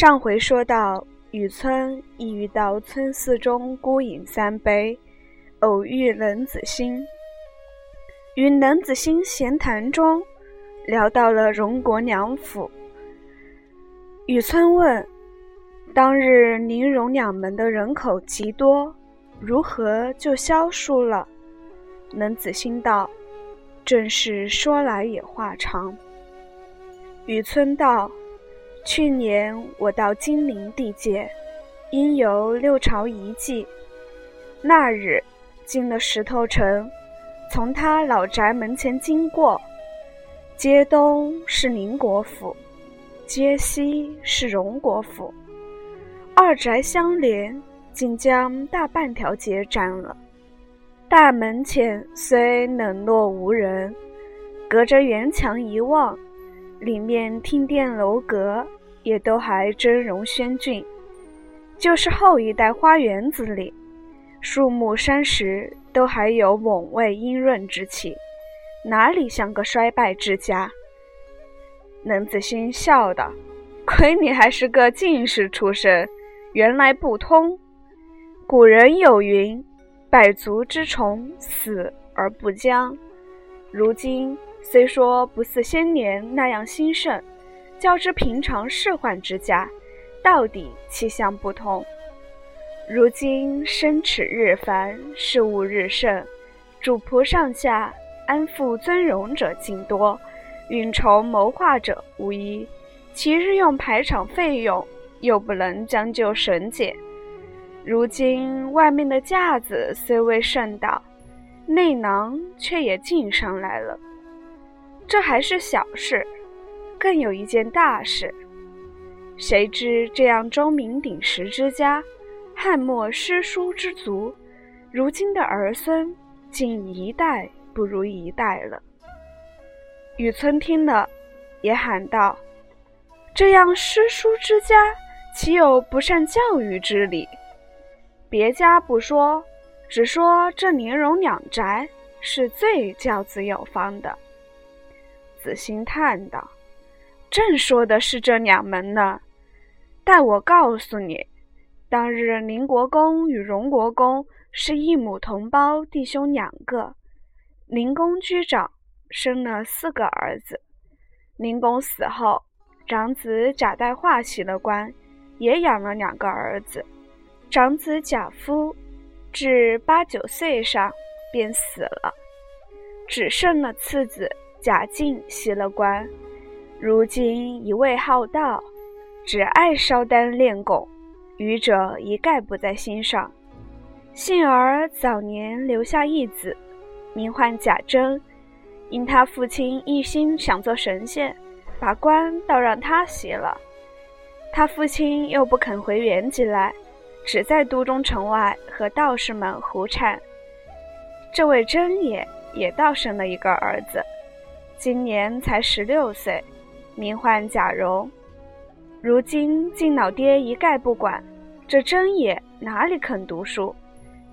上回说到，雨村意欲到村寺中孤饮三杯，偶遇冷子兴。与冷子兴闲谈中，聊到了荣国两府。雨村问：“当日宁荣两门的人口极多，如何就消疏了？”冷子兴道：“正是说来也话长。”雨村道。去年我到金陵地界，因游六朝遗迹。那日进了石头城，从他老宅门前经过，街东是宁国府，街西是荣国府，二宅相连，竟将大半条街占了。大门前虽冷落无人，隔着圆墙一望。里面听殿楼阁也都还峥嵘轩峻，就是后一代花园子里，树木山石都还有猛卫英润之气，哪里像个衰败之家？冷子兴笑道：“亏你还是个进士出身，原来不通。古人有云：‘百足之虫，死而不僵。’如今。”虽说不似先年那样兴盛，较之平常世宦之家，到底气象不同。如今生齿日繁，事务日盛，主仆上下安富尊荣者尽多，运筹谋划者无一。其日用排场费用，又不能将就省俭。如今外面的架子虽未甚到，内囊却也进上来了。这还是小事，更有一件大事。谁知这样钟鸣鼎食之家，汉末诗书之族，如今的儿孙竟一代不如一代了。雨村听了，也喊道：“这样诗书之家，岂有不善教育之理？别家不说，只说这宁荣两宅是最教子有方的。”子兴叹道：“正说的是这两门呢。待我告诉你，当日宁国公与荣国公是一母同胞弟兄两个。宁公居长，生了四个儿子。宁公死后，长子贾代化袭了官，也养了两个儿子。长子贾夫至八九岁上便死了，只剩了次子。”贾敬袭了官，如今一味好道，只爱烧丹练功，愚者一概不在心上。幸而早年留下一子，名唤贾珍，因他父亲一心想做神仙，把官倒让他袭了。他父亲又不肯回原籍来，只在都中城外和道士们胡缠。这位真也也倒生了一个儿子。今年才十六岁，名唤贾蓉。如今敬老爹一概不管，这真也哪里肯读书？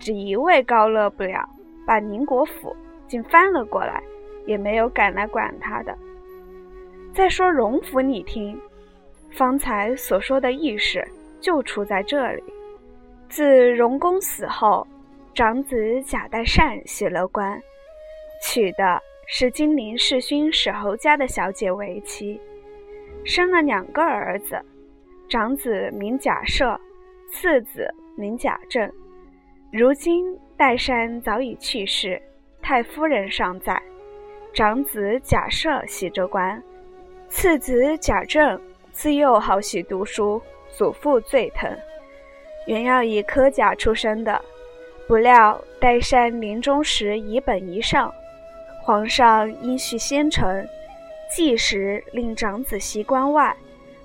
只一味高乐不了，把宁国府竟翻了过来，也没有敢来管他的。再说荣府，你听，方才所说的意事就出在这里。自荣公死后，长子贾代善袭了官，娶的。是金陵世勋史侯家的小姐为妻，生了两个儿子，长子名贾赦，次子名贾政。如今代善早已去世，太夫人尚在，长子贾赦袭着官，次子贾政自幼好喜读书，祖父最疼，原要以科甲出身的，不料代善临终时遗本遗上。皇上因续先臣，即时令长子袭关外，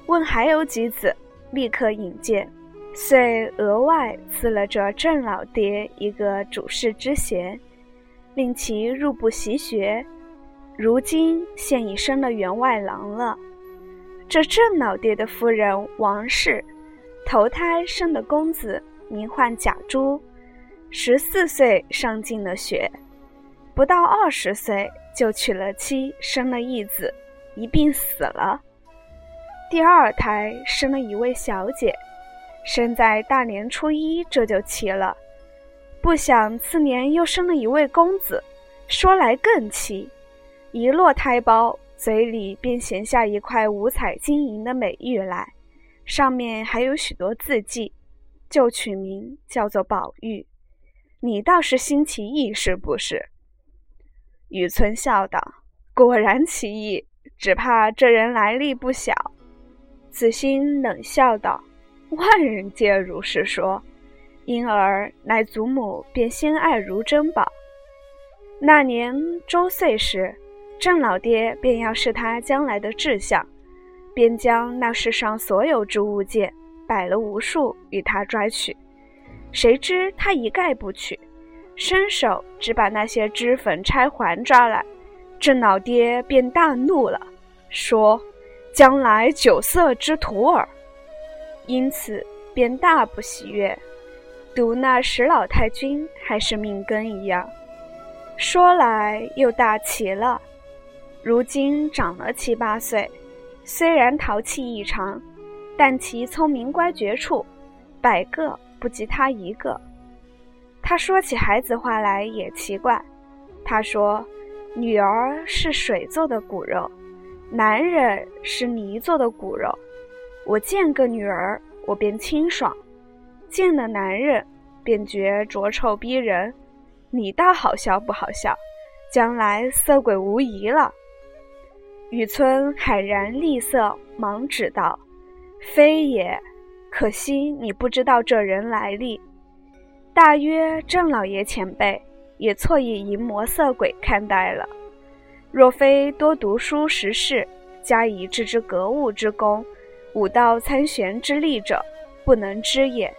问还有几子，立刻引荐，遂额外赐了这郑老爹一个主事之衔，令其入部习学。如今现已升了员外郎了。这郑老爹的夫人王氏，投胎生的公子名唤贾珠，十四岁上进了学。不到二十岁就娶了妻，生了一子，一病死了。第二胎生了一位小姐，生在大年初一，这就奇了。不想次年又生了一位公子，说来更奇，一落胎包，嘴里便衔下一块五彩晶莹的美玉来，上面还有许多字迹，就取名叫做宝玉。你倒是新奇异，是不是？雨村笑道：“果然奇异，只怕这人来历不小。”子欣冷笑道：“万人皆如是说。”因而，乃祖母便心爱如珍宝。那年周岁时，郑老爹便要试他将来的志向，便将那世上所有之物件摆了无数与他拽取。谁知他一概不取，伸手只把那些脂粉钗环抓来，郑老爹便大怒了，说：“将来酒色之徒耳。”因此便大不喜悦。读那史老太君还是命根一样，说来又大奇了。如今长了七八岁，虽然淘气异常，但其聪明乖绝处，百个不及他一个。他说起孩子话来也奇怪。他说：“女儿是水做的骨肉，男人是泥做的骨肉。我见个女儿，我便清爽。”见了男人，便觉浊臭逼人。你倒好笑不好笑？将来色鬼无疑了。雨村海然厉色，忙指道：“非也，可惜你不知道这人来历。大约郑老爷前辈也错以淫魔色鬼看待了。若非多读书识事，加以置之格物之功，武道参玄之力者，不能知也。”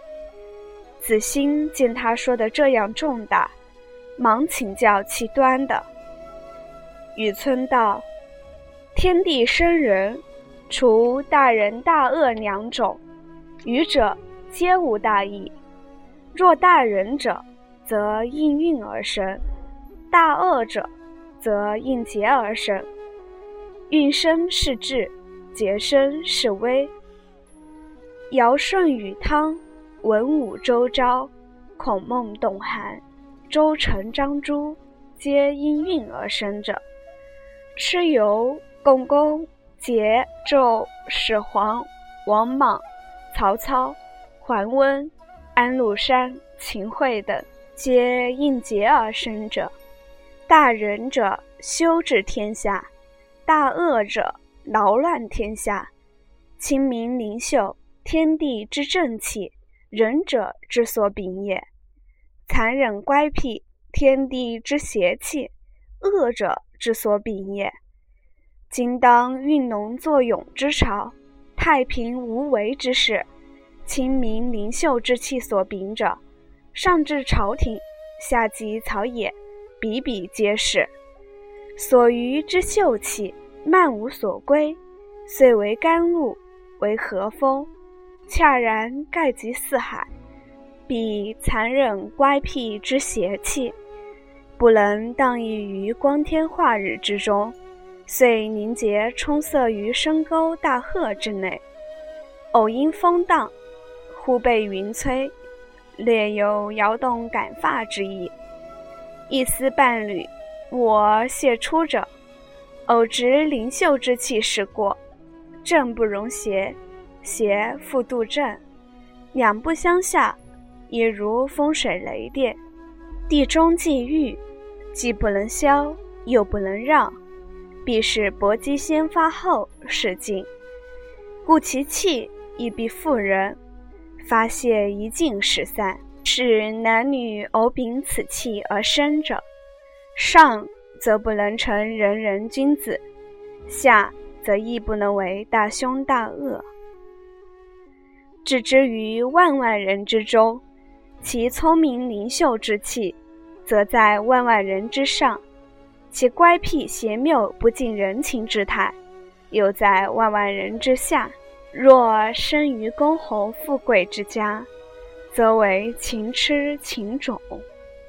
子欣见他说的这样重大，忙请教其端的。雨村道：“天地生人，除大仁大恶两种，余者皆无大义。若大仁者，则应运而生；大恶者，则应劫而生。运生是智，劫生是危。尧舜禹汤。”文武周昭、孔孟董韩、周成张朱，皆因运而生者。蚩尤、共工、桀纣、始皇、王莽、曹操、桓温、安禄山、秦桧等，皆应劫而生者。大仁者，修治天下；大恶者，劳乱天下。清明灵秀，天地之正气。仁者之所秉也，残忍乖僻，天地之邪气；恶者之所秉也。今当运农作俑之朝，太平无为之事，清明灵秀之气所秉者，上至朝廷，下及草野，比比皆是。所余之秀气，漫无所归，遂为甘露，为和风。恰然盖及四海，彼残忍乖僻之邪气，不能荡溢于光天化日之中，遂凝结充塞于深沟大壑之内。偶因风荡，忽被云吹，略有摇动感发之意。一丝半缕，我泄出者，偶值灵秀之气驶过，正不容邪。邪复度正，两不相下，也如风水雷电。地中既遇，既不能消，又不能让，必是搏击先发后使劲，故其气亦必复人，发泄一尽使散，是男女偶秉此气而生者。上则不能成人人君子，下则亦不能为大凶大恶。置之于万万人之中，其聪明灵秀之气，则在万万人之上；其乖僻邪谬不近人情之态，又在万万人之下。若生于公侯富贵之家，则为情痴情种；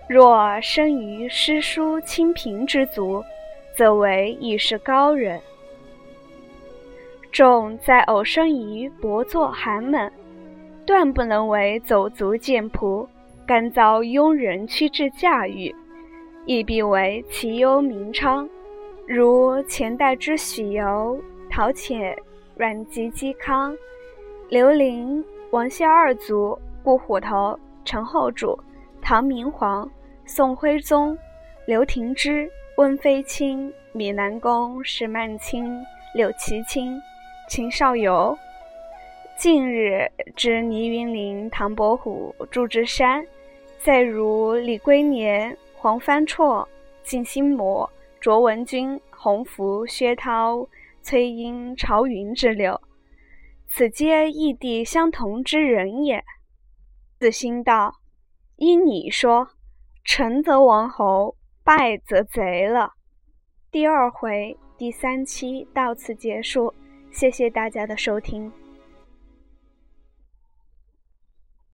若生于诗书清贫之族，则为义士高人。众在偶生于薄作寒门，断不能为走卒贱仆，甘遭庸人屈至驾驭，亦必为其忧名昌。如前代之许由、陶潜、阮籍、嵇康、刘伶、王谢二族、顾虎头、陈后主、唐明皇、宋徽宗、刘廷芝、温飞卿、米南公、石曼卿、柳其卿。秦少游，近日之倪云林、唐伯虎、祝枝山，再如李龟年、黄帆绰、靳心魔、卓文君、洪福、薛涛、崔莺、朝云之流，此皆异地相同之人也。子兴道：“依你说，成则王侯，败则贼了。”第二回第三期到此结束。谢谢大家的收听。